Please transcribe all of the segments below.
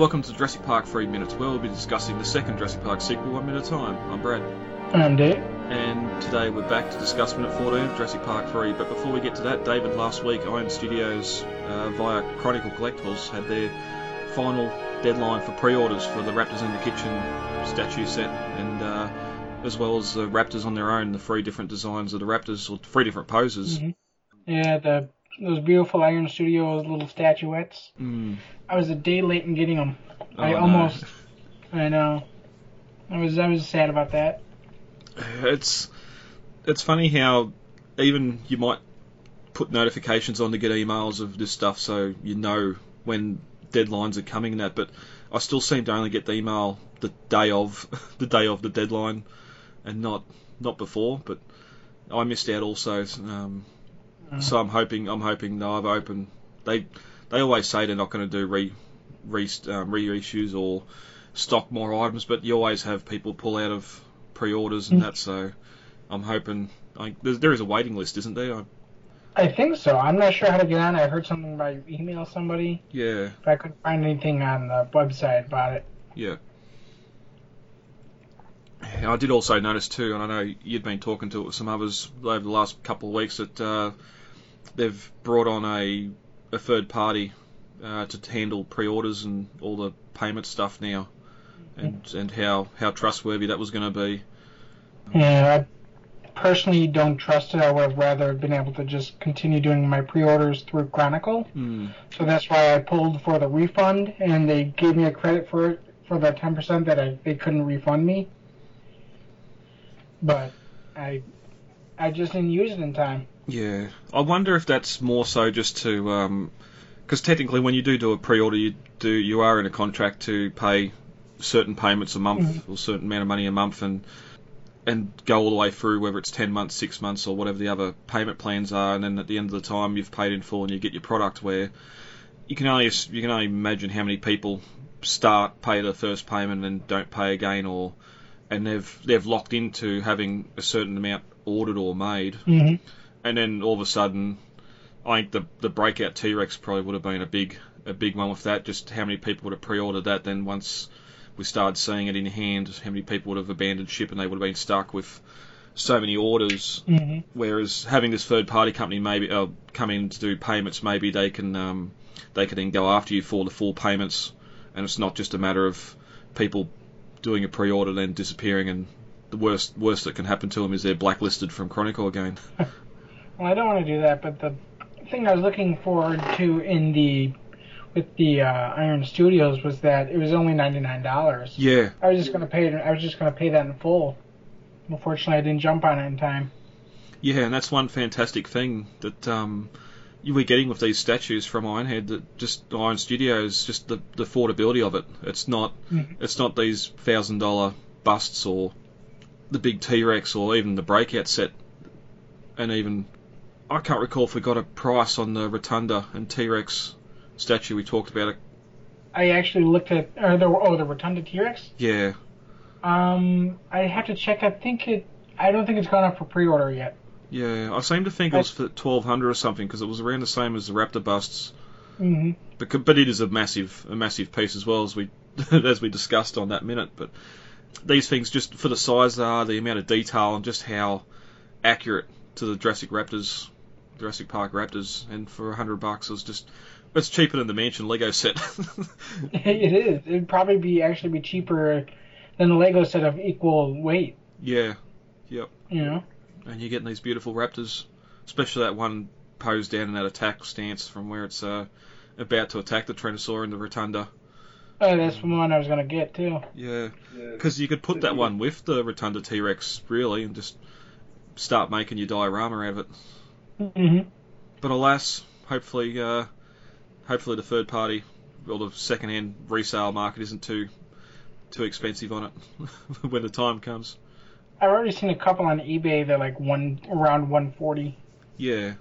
welcome to Jurassic Park 3 Minutes, where we'll be discussing the second Jurassic Park sequel one minute at a time. I'm Brad. I'm Dave. And today we're back to discuss minute 14 of Jurassic Park 3. But before we get to that, David, last week Iron Studios uh, via Chronicle Collectibles had their final deadline for pre-orders for the Raptors in the Kitchen statue set, and uh, as well as the Raptors on their own, the three different designs of the Raptors, or three different poses. Mm-hmm. Yeah, the those beautiful Iron Studios little statuettes. Mm. I was a day late in getting them. Oh, I no. almost. I know. I was I was sad about that. It's it's funny how even you might put notifications on to get emails of this stuff, so you know when deadlines are coming and that. But I still seem to only get the email the day of the day of the deadline, and not not before. But I missed out also. Um, so I'm hoping I'm hoping they'll have open. They they always say they're not going to do re, re um, reissues or stock more items, but you always have people pull out of pre-orders and that. So I'm hoping. I, there is a waiting list, isn't there? I, I think so. I'm not sure how to get on. I heard something by email somebody, yeah, but I couldn't find anything on the website about it. yeah. I did also notice too, and I know you'd been talking to some others over the last couple of weeks that uh, they've brought on a a third party uh, to handle pre-orders and all the payment stuff now, and and how how trustworthy that was going to be. Yeah, I personally don't trust it. I would have rather been able to just continue doing my pre-orders through Chronicle. Mm. So that's why I pulled for the refund, and they gave me a credit for it for the 10% that I, they couldn't refund me. But I I just didn't use it in time. Yeah, I wonder if that's more so just to, because technically when you do do a pre-order, you do you are in a contract to pay certain payments a month or certain amount of money a month, and and go all the way through whether it's ten months, six months, or whatever the other payment plans are, and then at the end of the time you've paid in full and you get your product. Where you can only you can only imagine how many people start pay the first payment and don't pay again, or and they've they've locked into having a certain amount ordered or made Mm-hmm. And then all of a sudden, I think the the breakout T Rex probably would have been a big a big one with that. Just how many people would have pre-ordered that? Then once we started seeing it in hand, how many people would have abandoned ship and they would have been stuck with so many orders. Mm-hmm. Whereas having this third party company maybe uh, come in to do payments, maybe they can um, they can then go after you for the full payments, and it's not just a matter of people doing a pre-order then disappearing and. The worst, worst that can happen to them is they're blacklisted from Chronicle again. Well, I don't want to do that, but the thing I was looking forward to in the with the uh, Iron Studios was that it was only ninety nine dollars. Yeah, I was just gonna pay it. I was just gonna pay that in full. Unfortunately, I didn't jump on it in time. Yeah, and that's one fantastic thing that um, you were getting with these statues from Ironhead. That just Iron Studios, just the, the affordability of it. It's not Mhm. it's not these thousand dollar busts or the big T Rex or even the breakout set. And even I can't recall if we got a price on the Rotunda and T Rex statue we talked about it. I actually looked at uh, the oh the Rotunda T Rex. Yeah, Um, I have to check. I think it. I don't think it's gone up for pre-order yet. yeah. I seem to think it was for twelve hundred or something because it was around the same as the Raptor busts. Mm-hmm. But, but it is a massive a massive piece as well as we as we discussed on that minute. But these things, just for the size they are, the amount of detail, and just how accurate to the Jurassic Raptors, Jurassic Park Raptors, and for a hundred bucks, it was just it's cheaper than the Mansion Lego set. it is. It'd probably be actually be cheaper than the Lego set of equal weight. yeah, Yep. You know. and you're getting these beautiful Raptors, especially that one posed down in that attack stance from where it's uh, about to attack the Tyrannosaur in the Rotunda. Oh, that's the one I was gonna get too. Yeah, because you could put that one with the Rotunda T Rex really, and just start making your diorama out of it. Hmm But alas, hopefully, uh, hopefully the third party or the second hand resale market isn't too too expensive on it when the time comes. I've already seen a couple on eBay. They're like one around 140. Yeah,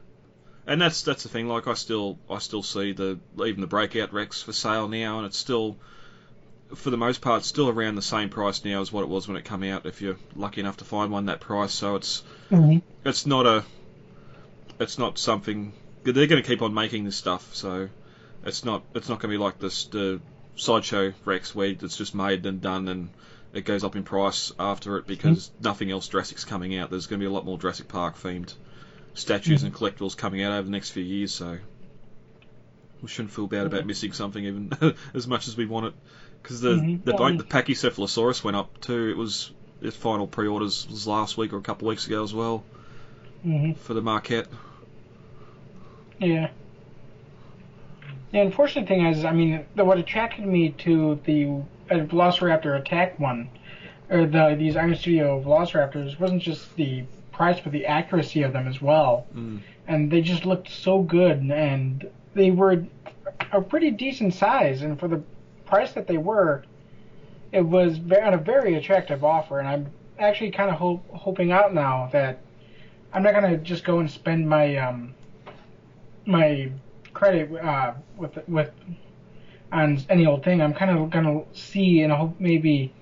and that's that's the thing. Like I still I still see the even the breakout Rex for sale now, and it's still for the most part still around the same price now as what it was when it came out. If you're lucky enough to find one that price, so it's Mm-hmm. it's not a it's not something they're going to keep on making this stuff so it's not it's not going to be like this the sideshow Rex where it's just made and done and it goes up in price after it because nothing else Jurassic's coming out. There's going to be a lot more Jurassic Park themed statues and collectibles coming out over the next few years, so we shouldn't feel bad about missing something even as much as we want it. Because the Mhm. the, Well, the Pachycephalosaurus went up too. It was its final pre-orders was last week or a couple of weeks ago as well hmm for the maquette. Yeah. The unfortunate thing is, I mean, the, what attracted me to the uh, Velociraptor attack one, or the these Iron Studio Velociraptors, wasn't just the price, but the accuracy of them as well. Mm. And they just looked so good, and they were a pretty decent size, and for the price that they were, it was on a very attractive offer. And I'm actually kind of ho- hoping out now that I'm not gonna just go and spend my um my credit uh, with with on any old thing. I'm kind of gonna see and hope maybe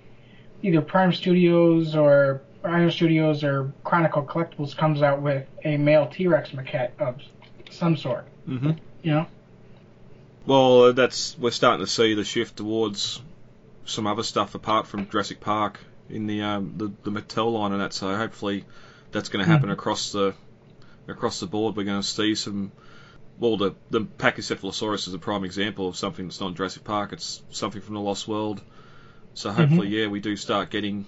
either Prime Studios or Iron Studios or Chronicle Collectibles comes out with a male T-Rex maquette of some sort. hmm You know? Well, that's we're starting to see the shift towards some other stuff apart from Jurassic Park in the um, the, the Mattel line and that. So hopefully that's going to happen Mhm. across the across the board. We're going to see some. Well, the the Pachycephalosaurus is a prime example of something that's not in Jurassic Park. It's something from the Lost World. So hopefully, yeah, we do start getting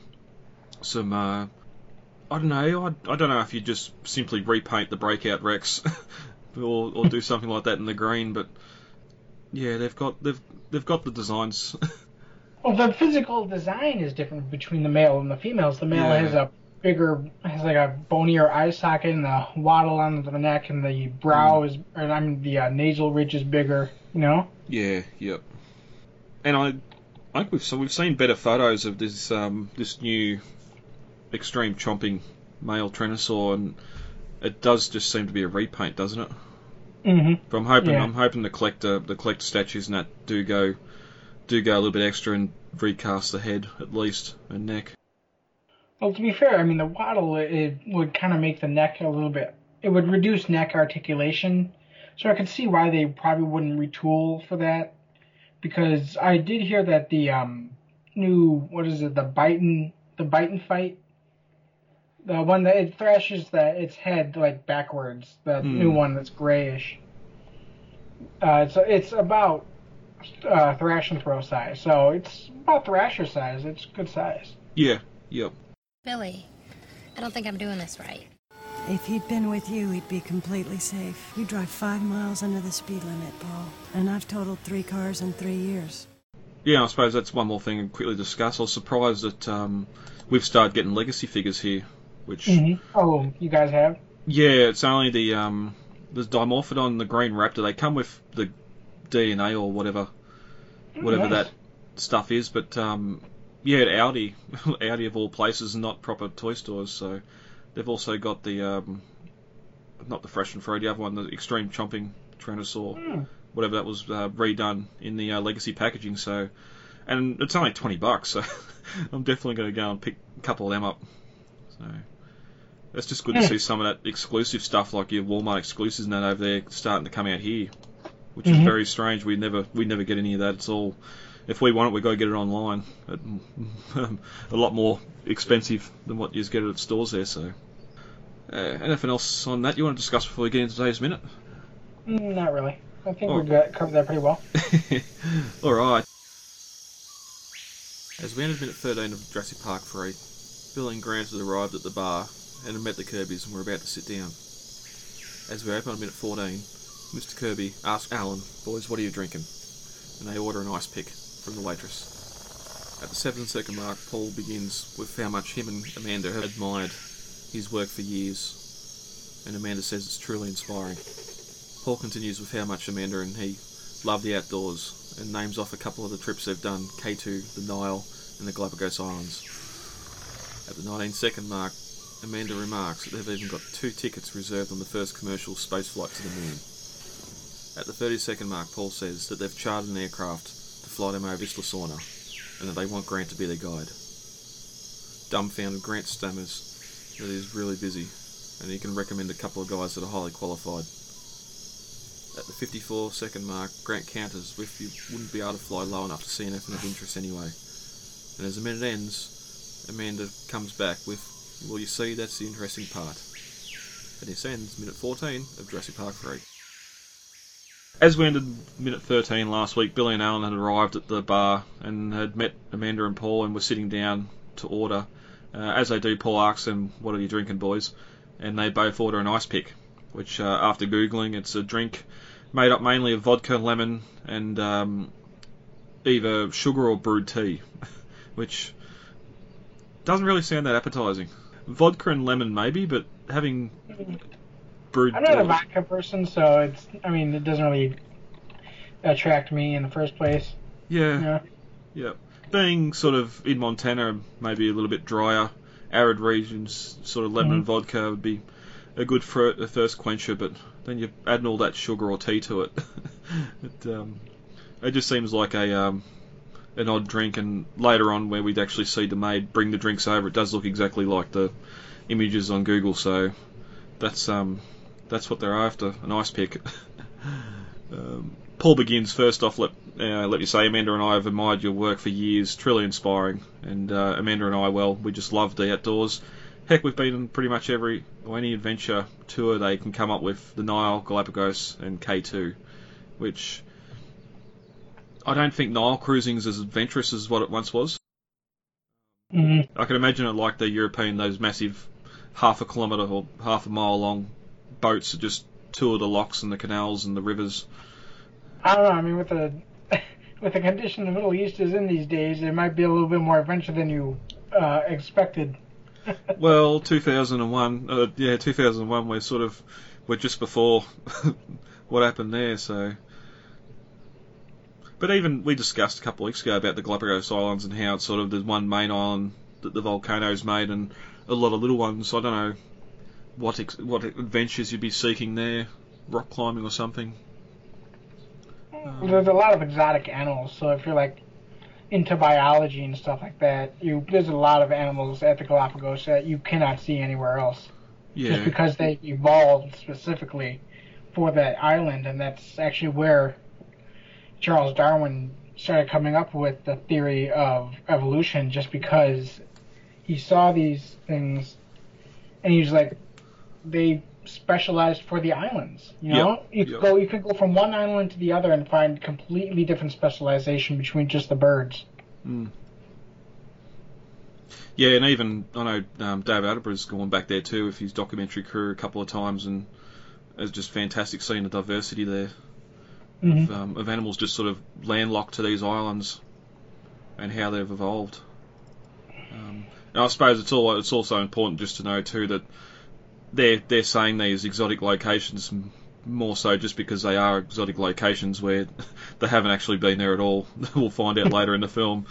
some. Uh, I don't know. I, I don't know if you just simply repaint the Breakout Rex, or or do something like that in the green, but yeah, they've got they've they've got the designs. Well, the physical design is different between the male and the females. The male Yeah. has a bigger, has like a bonier eye socket and the waddle on the neck, and the brow is, or I mean, the uh, nasal ridge is bigger. You know? yeah, yep. And I, I think we've so we've seen better photos of this um this new extreme chomping male Tyrannosaur, and it does just seem to be a repaint, doesn't it? Mm-hmm. But I'm hoping Yeah. I'm hoping the collector the collector statues and that do go do go a little bit extra and recast the head at least and neck. Well, to be fair, I mean, the waddle it, would kind of make the neck a little bit. It would reduce neck articulation, so I could see why they probably wouldn't retool for that. Because I did hear that the um, new what is it, the Biton, the Biton fight, the one that it thrashes that its head like backwards, the Hmm. new one that's grayish. Uh, it's it's about uh, thrash and throw size, so it's about thrasher size. It's good size. Yeah, yep. Billy, I don't think I'm doing this right. If he'd been with you, he'd be completely safe. You drive five miles under the speed limit, Paul. And I've totaled three cars in three years. Yeah, I suppose that's one more thing to quickly discuss. I was surprised that um, we've started getting legacy figures here, which hmm Oh, you guys have? yeah, it's only the um, the Dimorphodon, the Green Raptor. They come with the DNA or whatever, whatever nice. that stuff is. But um, yeah, at Aldi, Aldi of all places, not proper toy stores. So they've also got the um, not the Fresh and Free, the other one, the Extreme Chomping Tyrannosaur, Hmm. whatever that was uh, redone in the uh, legacy packaging. So, and it's only twenty bucks. So I'm definitely going to go and pick a couple of them up. So. It's just good to see some of that exclusive stuff, like your Walmart exclusives and that over there, starting to come out here, which is Mhm. very strange. We never we never get any of that. It's all if we want it, we got to get it online. At, a lot more expensive than what you get it at stores there. So, uh, anything else on that you want to discuss before we get into today's minute? Mm, Not really. I think we got covered that pretty well. All right. As we entered minute 13 of Jurassic Park 3, Bill and Grant had arrived at the bar and had met the Kirbys and were about to sit down. As we open on minute 14, Mr. Kirby asked Alan, Boys, what are you drinking? And they order an ice pick from the waitress. At the seven second mark, Paul begins with how much him and Amanda have admired his work for years, and Amanda says it's truly inspiring. Paul continues with how much Amanda and he love the outdoors and names off a couple of the trips they've done K2, the Nile, and the Galapagos Islands. At the 19 second mark, Amanda remarks that they've even got two tickets reserved on the first commercial space flight to the moon. At the 30 second mark, Paul says that they've chartered an aircraft fly them over Isla Sorna and that they want Grant to be their guide. Dumbfounded, Grant stammers that he's really busy and he can recommend a couple of guys that are highly qualified. at the 54 second mark, Grant counters with you wouldn't be able to fly low enough to see anything of interest anyway. And as the minute ends, Amanda comes back with, Well, you see, that's the interesting part. And this ends minute 14 of Jurassic Park 3. As we ended minute 13 last week, Billy and Alan had arrived at the bar and had met Amanda and Paul and were sitting down to order. Uh, as they do, Paul asks them, What are you drinking, boys? And they both order an ice pick, which, uh, after Googling, it's a drink made up mainly of vodka, lemon, and um, either sugar or brewed tea, which doesn't really sound that appetizing. Vodka and lemon, maybe, but having brewed. I'm not a vodka person, so it's. I mean, it doesn't really attract me in the first place. Yeah, know? yeah. Being sort of in Montana, maybe a little bit drier, arid regions, sort of lemon and vodka would be a good for a first quencher, but then you're adding all that sugar or tea to it. it, um, it just seems like a um, an odd drink, and later on, where we'd actually see the maid bring the drinks over, it does look exactly like the images on Google. So that's um, that's what they're after, an ice pick. um, Paul begins first off. Let uh, let me say, Amanda and I have admired your work for years, truly inspiring. And uh, Amanda and I, well, we just love the outdoors. Heck, we've been on pretty much every or any adventure tour they can come up with: the Nile, Galapagos, and K2, which I don't think Nile cruising is as adventurous as what it once was. Mhm. I can imagine it like the European, those massive half a kilometre or half a mile long boats that just tour the locks and the canals and the rivers. I don't know. I mean, with the with the condition the Middle East is in these days, it might be a little bit more adventure than you uh, expected. Well, 2001, uh, yeah, 2001. We're sort of we're just before what happened there. So, but even we discussed a couple of weeks ago about the Galapagos Islands and how it's sort of there's one main island that the volcanoes made and a lot of little ones. I don't know what ex- what adventures you'd be seeking there, rock climbing or something. There's a lot of exotic animals, so if you're like into biology and stuff like that, you there's a lot of animals at the Galapagos that you cannot see anywhere else, Yeah. just because they evolved specifically for that island, and that's actually where Charles Darwin started coming up with the theory of evolution, just because he saw these things, and he was like, they specialized for the islands. You know, Yep, you could yep. go you could go from one island to the other and find completely different specialization between just the birds. yeah, and even I know um, Dave Attenborough's gone back there too with his documentary crew a couple of times, and it's just fantastic seeing the diversity there. Mhm. of, um, of animals just sort of landlocked to these islands and how they've evolved. Um, and I suppose it's all it's also important just to know too that they're they're saying these exotic locations more so just because they are exotic locations where they haven't actually been there at all. we'll find out later in the film,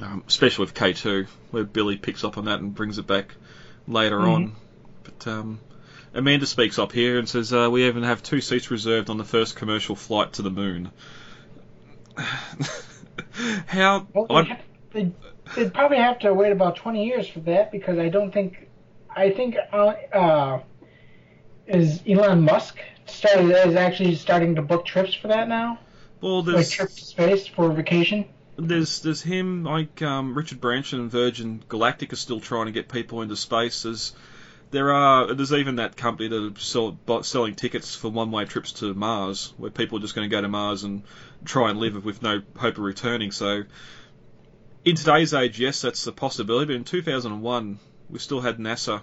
um, especially with K2 where Billy picks up on that and brings it back later on. But um, Amanda speaks up here and says, uh, We even have two seats reserved on the first commercial flight to the moon. How. Well, they'd, ha- they'd, they'd probably have to wait about 20 years for that because I don't think. I think uh, uh, is Elon Musk started is actually starting to book trips for that now, well, like there's, trip to space for vacation. there's there's him, like um, Richard Branson and Virgin Galactic are still trying to get people into space. There's, there are there's even that company that are sell, selling tickets for one-way trips to Mars, where people are just going to go to Mars and try and live with no hope of returning. So, in today's age, yes, that's a possibility. But in 2001, we still had NASA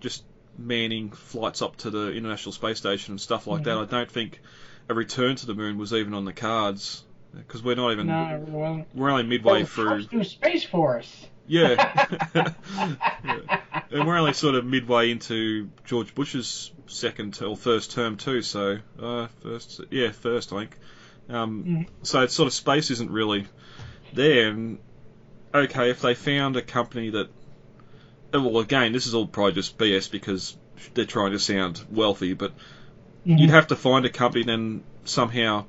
just manning flights up to the International Space Station and stuff like that. I don't think a return to the moon was even on the cards because we're not even No, it we're only midway through. Space force. Yeah. Yeah. And we're only sort of midway into George Bush's second or first term too, so uh, first, yeah, first I think. Um, Mhm. So it's sort of space isn't really there. And okay, if they found a company that, well, again, this is all probably just BS because they're trying to sound wealthy, but Mhm. you'd have to find a company then somehow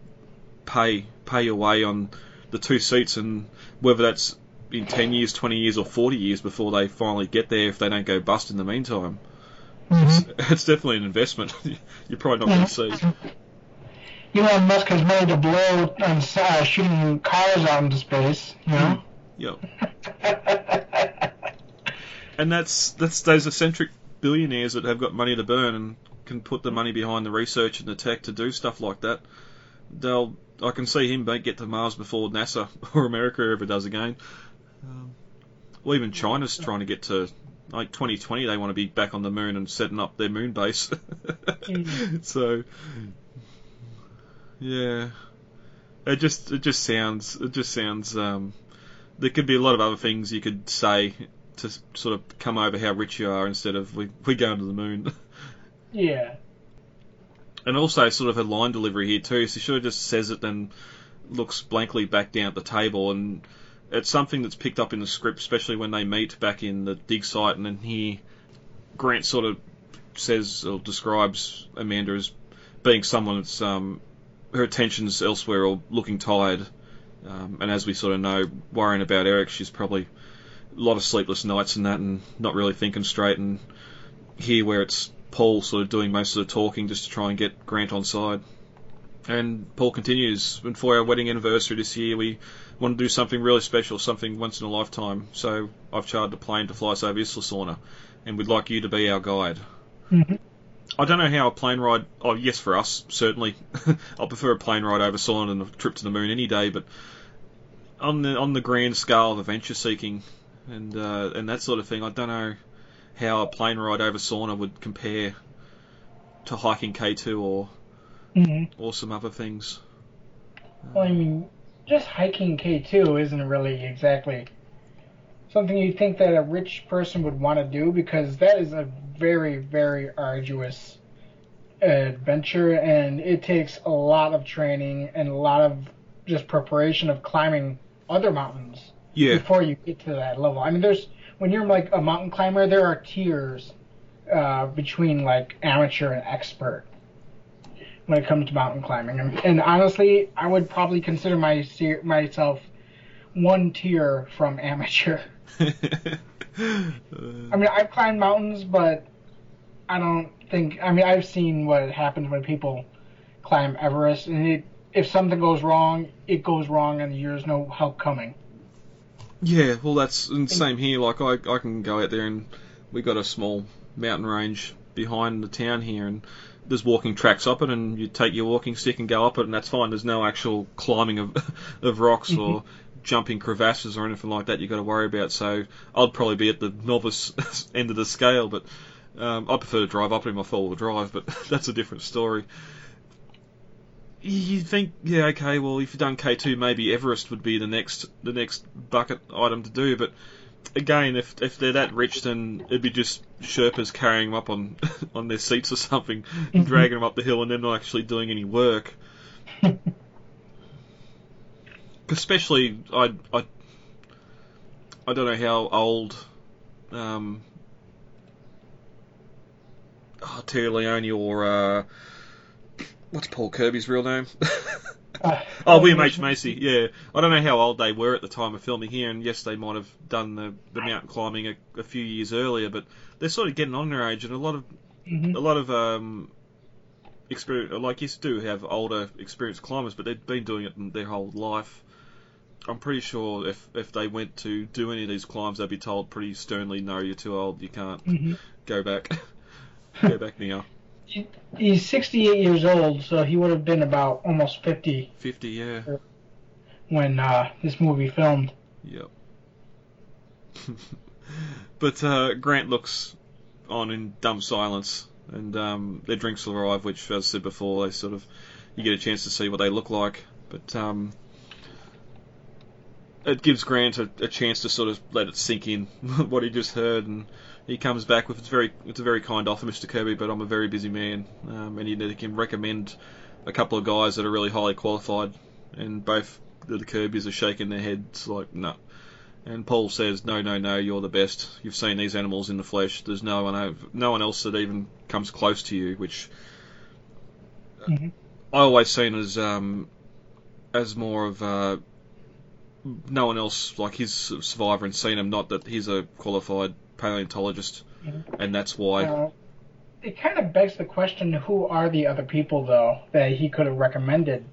pay pay your way on the two seats and whether that's in 10 years, 20 years or 40 years before they finally get there if they don't go bust in the meantime. Mhm. It's definitely an investment you're probably not going to see. Elon Musk has made a blow on uh, shooting cars out into space. You know. Yep. And that's that's those eccentric billionaires that have got money to burn and can put the money behind the research and the tech to do stuff like that. They'll I can see him get to Mars before NASA or America ever does again. Um, well, even China's trying to get to like 2020. They want to be back on the moon and setting up their moon base. So, yeah, it just it just sounds it just sounds. Um, there could be a lot of other things you could say to sort of come over how rich you are instead of we we going to the moon. Yeah. And also sort of her line delivery here too. She sort of just says it and looks blankly back down at the table, and it's something that's picked up in the script, especially when they meet back in the dig site, and then here Grant sort of says or describes Amanda as being someone that's um, her attention's elsewhere or looking tired. Um, and as we sort of know, worrying about Eric, she's probably a lot of sleepless nights and that, and not really thinking straight. And here, where it's Paul sort of doing most of the talking just to try and get Grant on side. And Paul continues, and for our wedding anniversary this year, we want to do something really special, something once in a lifetime. So I've chartered a plane to fly us over Isla and we'd like you to be our guide. Mhm. I don't know how a plane ride. Oh, yes, for us certainly. I prefer a plane ride over Sorna and a trip to the moon any day. But on the on the grand scale of adventure seeking and uh, and that sort of thing, I don't know how a plane ride over Sorna would compare to hiking K2 or hmm or some other things. Well, I mean, just hiking K2 isn't really exactly something you'd think that a rich person would want to do because that is a very, very arduous adventure and it takes a lot of training and a lot of just preparation of climbing other mountains Yeah, before you get to that level. I mean, there's when you're like a mountain climber, there are tiers uh, between like amateur and expert when it comes to mountain climbing. And, and honestly, I would probably consider my myself one tier from amateur. I mean, I've climbed mountains, but I don't think. I mean, I've seen what happens when people climb Everest, and it, if something goes wrong, it goes wrong, and there's no help coming. Yeah. Well, that's and same here. Like I, I can go out there and we got a small mountain range behind the town here, and there's walking tracks up it, and you take your walking stick and go up it, and that's fine. There's no actual climbing of of rocks or jumping crevasses or anything like that you got to worry about. So I'd probably be at the novice end of the scale, but um, I prefer to drive up it in my four wheel drive, but that's a different story. You think, yeah, okay, well, if you've done K2, maybe Everest would be the next the next bucket item to do, but again, if if they're that rich, then it'd be just Sherpas carrying them up on on their seats or something, and dragging them up the hill, and they're not actually doing any work. Especially, I I I don't know how old um, oh, Téa Leoni or uh, what's Paul Kirby's real name? Uh, Oh, William H. Macy, yeah. I don't know how old they were at the time of filming here, and yes, they might have done the, the mountain climbing a, a few years earlier, but they're sort of getting on their age, and a lot of Mhm. a lot of um, experience, like you do have older, experienced climbers, but they've been doing it their whole life. I'm pretty sure if if they went to do any of these climbs, they'd be told pretty sternly, "No, you're too old. You can't Mhm. go back. go back now." He's 68 years old, so he would have been about almost 50 Fifty, yeah. when uh, this movie filmed. Yep. but uh, Grant looks on in dumb silence, and um, their drinks will arrive, which, as I said before, they sort of you get a chance to see what they look like. But um, it gives Grant a, a chance to sort of let it sink in what he just heard, and he comes back with it's very it's a very kind offer, Mr. Kirby, but I'm a very busy man, um, and he, he can recommend a couple of guys that are really highly qualified, and both the, the Kirbys are shaking their heads like no. And Paul says, "No, no, no, you're the best. You've seen these animals in the flesh. There's no one, no one else that even comes close to you." Which Mhm. I always seen as um, as more of uh, no one else like his survivor and seen him. Not that he's a qualified paleontologist, Mhm. and that's why. Uh, it kind of begs the question: Who are the other people though that he could have recommended?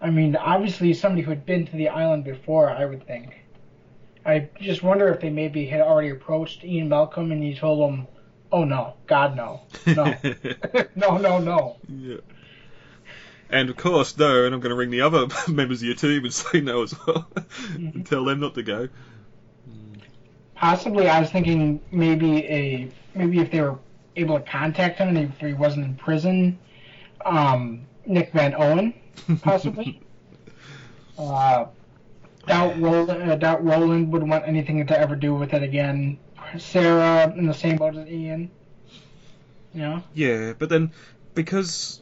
I mean, obviously somebody who had been to the island before, I would think. I just wonder if they maybe had already approached Ian Malcolm and he told them, "Oh no, God no, no, no, no, no." Yeah. And of course, no, and I'm going to ring the other members of your team and say no as well, and tell them not to go. Possibly, I was thinking maybe a maybe if they were able to contact him and if he wasn't in prison, um, Nick Van Owen, possibly. uh, doubt Roland, uh, doubt Roland would want anything to ever do with it again. Sarah in the same boat as Ian. You know. Yeah, but then because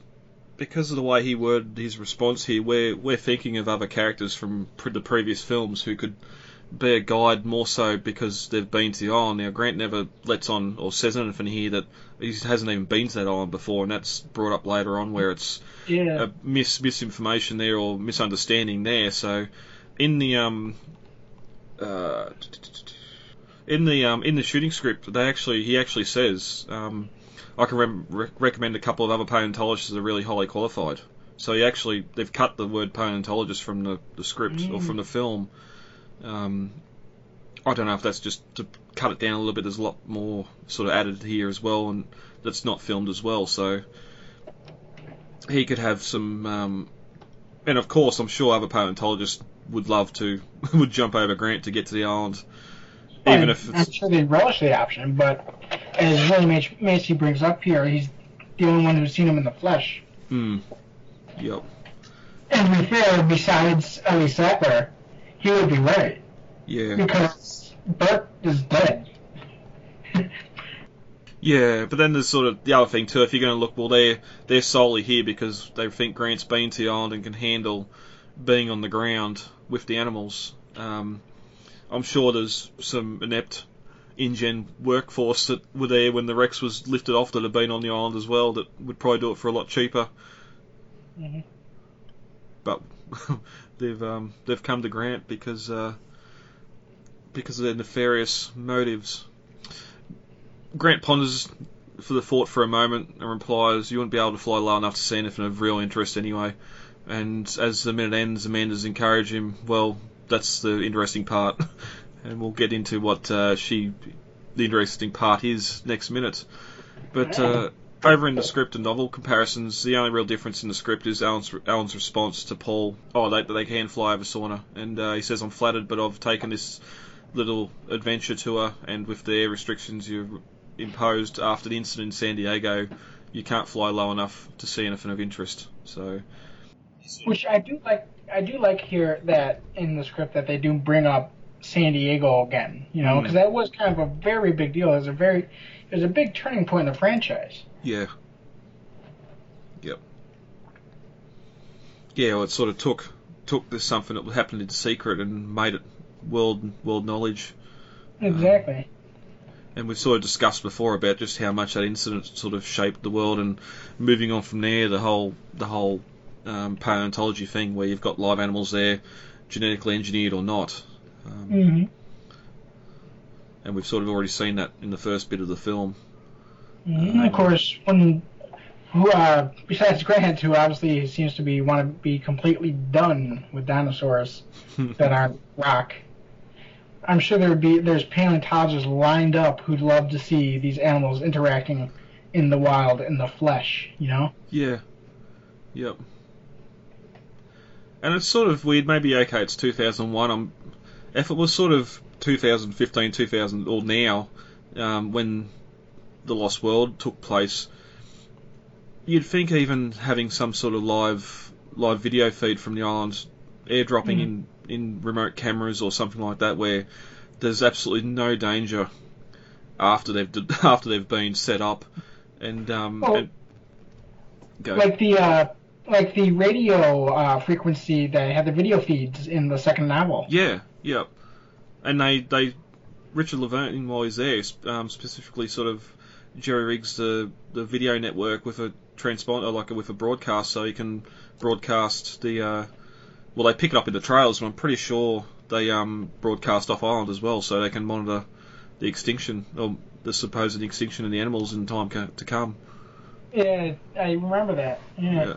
because of the way he worded his response here, we're we're thinking of other characters from pre- the previous films who could be a guide more so because they've been to the island. Now Grant never lets on or says anything here that he hasn't even been to that island before, and that's brought up later on where it's Yeah. a mis misinformation there or misunderstanding there. So in the um uh in the um in the shooting script, they actually he actually says um I can rem- re- recommend a couple of other paleontologists that are really highly qualified. So he actually they've cut the word paleontologist from the, the script or Mm. from the film. Um, I don't know if that's just to cut it down a little bit. There's a lot more sort of added here as well, and that's not filmed as well. So he could have some, um, and of course, I'm sure other paleontologists would love to would jump over Grant to get to the island, even I'm- if it's sure they'd relish the option, but as Willie Mac- Macy brings up here, he's the only one who's seen him in the flesh. mm, yep, And to be fair, besides Ellie Sattler, he would be right yeah, because Burke is dead. yeah. But then there's sort of the other thing too. If you're going to look, well, they're they're solely here because they think Grant's been to the island and can handle being on the ground with the animals. Um, I'm sure there's some inept InGen workforce that were there when the Rex was lifted off that had been on the island as well that would probably do it for a lot cheaper. Mhm. But they've um, they've come to Grant because uh, because of their nefarious motives. Grant ponders for the thought for a moment and replies, "You wouldn't be able to fly low enough to see anything of real interest anyway." And as the minute ends, Amanda's encourage him. Well, that's the interesting part, and we'll get into what uh, she, the interesting part is next minute. But uh, over in the script and novel comparisons, the only real difference in the script is Alan's, Alan's response to Paul. Oh, they, they can fly over Sorna, and uh, he says, "I'm flattered, but I've taken this little adventure tour, and with the air restrictions you've imposed after the incident in San Diego, you can't fly low enough to see anything of interest." So, Which I do like. I do like here that in the script that they do bring up San Diego again. You know, Mm. because that was kind of a very big deal. It was a very, it was a big turning point in the franchise. yeah, yep, yeah. Well, it sort of took took this something that happened in secret and made it world world knowledge. Exactly. and we've sort of discussed before about just how much that incident sort of shaped the world, and moving on from there, the whole the whole um, paleontology thing, where you've got live animals there, genetically engineered or not, um, hmm and we've sort of already seen that in the first bit of the film. Mhm. Of course, when who uh, besides Grant, who obviously seems to be want to be completely done with dinosaurs that aren't rock. I'm sure there would be there's paleontologists lined up who'd love to see these animals interacting in the wild in the flesh. You know. Yeah. Yep. And it's sort of weird. Maybe okay, it's 2001. Um, if it was sort of 2015, 2000 or now, um, when the Lost World took place, you'd think even having some sort of live live video feed from the island, airdropping Mm. in in remote cameras or something like that, where there's absolutely no danger after they've after they've been set up, and um, Oh. and, go. Like the uh, like the radio uh, frequency that had the video feeds in the second novel. Yeah, yeah. And they, they Richard Levine, while he's there, um, specifically sort of jerry rigs the, the video network with a transponder, like with a broadcast, so you can broadcast the. Uh, well, they pick it up in the trails, and I'm pretty sure they um, broadcast off island as well, so they can monitor the extinction or the supposed extinction of the animals in time co- to come. Yeah, I remember that. Yeah. Yeah.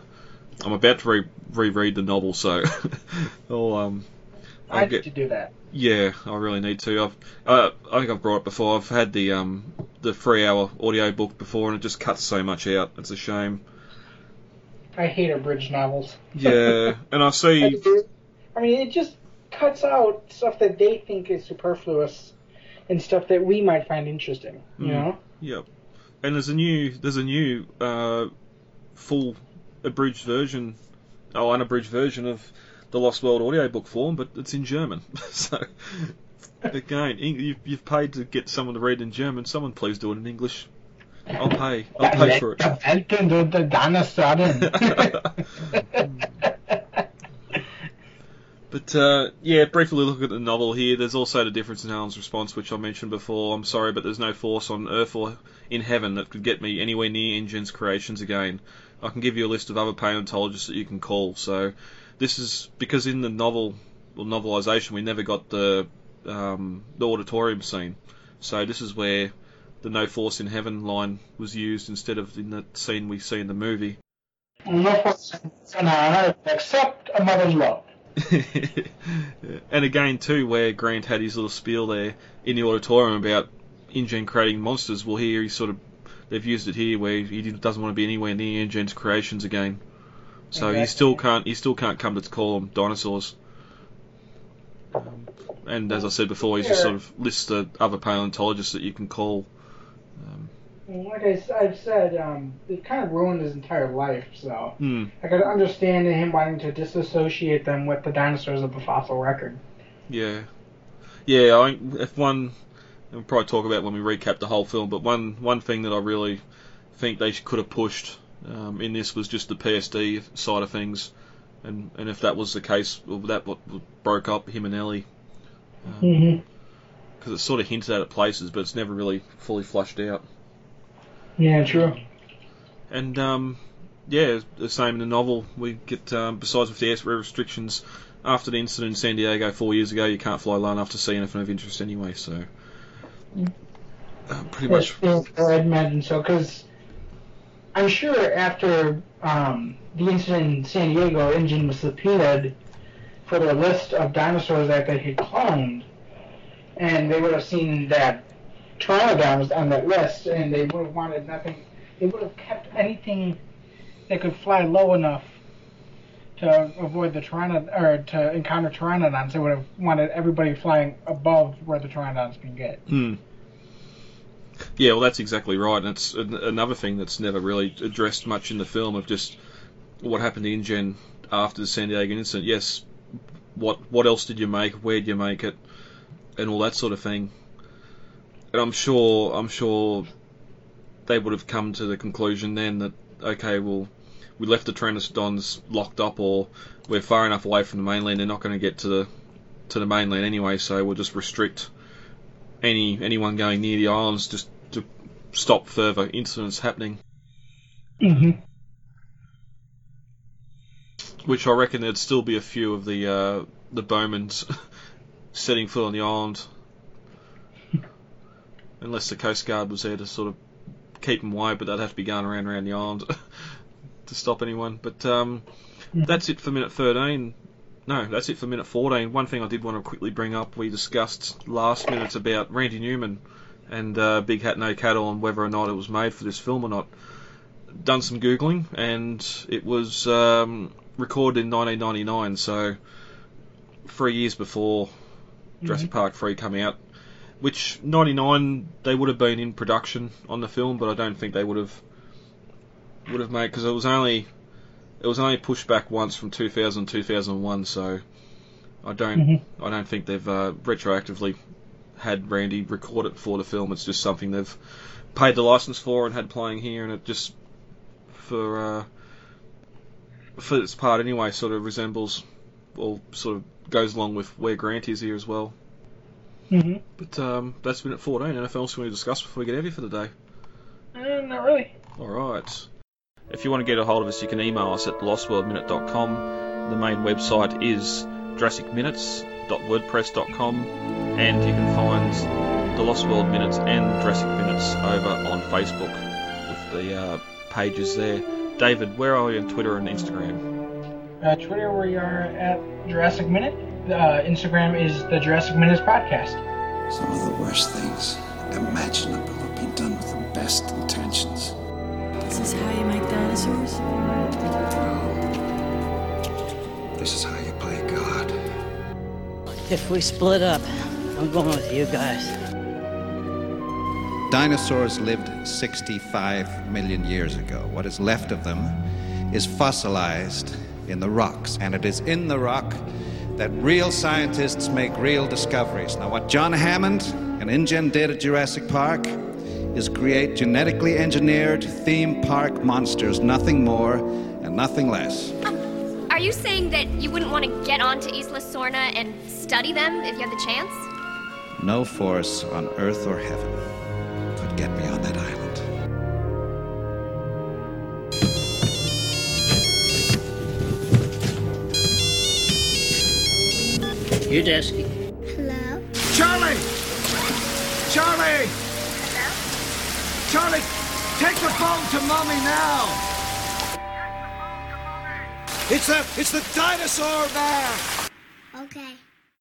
I'm about to re- reread the novel, so I'll um, I I'll need get to do that. yeah, I really need to. I've uh, I think I've brought it before. I've had the um the three hour audio book before, and it just cuts so much out. It's a shame. I hate abridged novels. Yeah, and I I see. I mean, it just cuts out stuff that they think is superfluous and stuff that we might find interesting. You Mm. know? Yep. And there's a new there's a new uh, full abridged version, oh unabridged version of the Lost World audiobook form, but it's in German. so again, you've, paid to get someone to read in German. Someone please do it in English. I'll pay. I'll pay for it. But uh, yeah, briefly look at the novel here. There's also the difference in Alan's response, which I mentioned before. I'm sorry, but there's no force on Earth or in heaven that could get me anywhere near InGen's creations again. I can give you a list of other paleontologists that you can call. So this is because in the novel or novelization we never got the um, the auditorium scene. So this is where the no force in heaven line was used instead of in the scene we see in the movie. no force on earth except a mother's love. and again, too, where Grant had his little spiel there in the auditorium about InGen creating monsters, well, here he sort of they've used it here where he doesn't want to be anywhere near InGen's creations again. So he Exactly. still can't he still can't come to call them dinosaurs. Um, and as I said before, he just sort of lists the other paleontologists that you can call. Um, Like I, have said, um, it kind of ruined his entire life, so hmm, I could understand him wanting to disassociate them with the dinosaurs of the fossil record. Yeah, yeah. I if one, we'll probably talk about when we recap the whole film. But one one thing that I really think they could have pushed um, in this was just the PSD side of things, and and if that was the case, well, that what broke up him and Ellie, because Mm-hmm. it's sort of hinted at at places, but it's never really fully flushed out. Yeah, true. And um, yeah, the same in the novel. We get um, besides with the airspace restrictions after the incident in San Diego four years ago, you can't fly low enough to see anything of interest anyway. So uh, pretty much, I'd imagine so, because I'm sure after um, the incident in San Diego, InGen was subpoenaed for the list of dinosaurs that they had cloned, and they would have seen that Pteranodon was on that list, and they would have wanted nothing. They would have kept anything that could fly low enough to avoid the Pteranodon or to encounter Pteranodons. They would have wanted everybody flying above where the Pteranodons can get. hmm. Yeah, well, that's exactly right, and it's an- another thing that's never really addressed much in the film of just what happened to InGen after the San Diego incident. Yes, what what else did you make? Where did you make it? And all that sort of thing. And I'm sure I'm sure they would have come to the conclusion then that okay, well, we left the Pteranodons locked up, or we're far enough away from the mainland, they're not going to get to the to the mainland anyway, so we'll just restrict any anyone going near the islands just to stop further incidents happening. Mm-hmm. Which I reckon there'd still be a few of the uh, the Bowmans setting foot on the island, unless the Coast Guard was there to sort of keep them away. But they'd have to be going around around the island to stop anyone. But um, that's it for minute thirteen. No, that's it for minute 14. One thing I did want to quickly bring up, we discussed last minute about Randy Newman and uh, Big Hat No Cattle and whether or not it was made for this film or not. Done some googling and it was um, recorded in 1999, so three years before Jurassic Park 3 came out. Which 99 they would have been in production on the film, but I don't think they would have would have made because it was only it was only pushed back once from 2000 2001, so I don't Mhm. I don't think they've uh, retroactively had Randy record it for the film. It's just something they've paid the license for and had playing here, and it just for uh, for its part anyway sort of resembles or sort of goes along with where Grant is here as well. Mm-hmm. But um, that's been at 14. Anything else we want to discuss before we get heavy for the day? Uh, not really. All right. If you want to get a hold of us, you can email us at lostworldminute.com. The main website is jurassicminutes.wordpress.com, and you can find the Lost World Minutes and Jurassic Minutes over on Facebook with the uh, pages there. David, where are you on Twitter and Instagram? Uh, Twitter, we are at Jurassic Minute. Uh, Instagram is the Jurassic Minutes Podcast. Some of the worst things imaginable have been done with the best intentions. This is how you make dinosaurs? No. This is how you play God. If we split up, I'm going with you guys. Dinosaurs lived 65 million years ago. What is left of them is fossilized in the rocks, and it is in the rock that real scientists make real discoveries. Now, what John Hammond and InGen did at Jurassic Park is create genetically engineered theme park monsters, nothing more and nothing less. Um, are you saying that you wouldn't want to get onto Isla Sorna and study them if you had the chance? No force on earth or heaven could get me on that island. Udesky. Hello? Charlie! Charlie! Charlie, take the phone to mommy now! It's the it's the dinosaur man!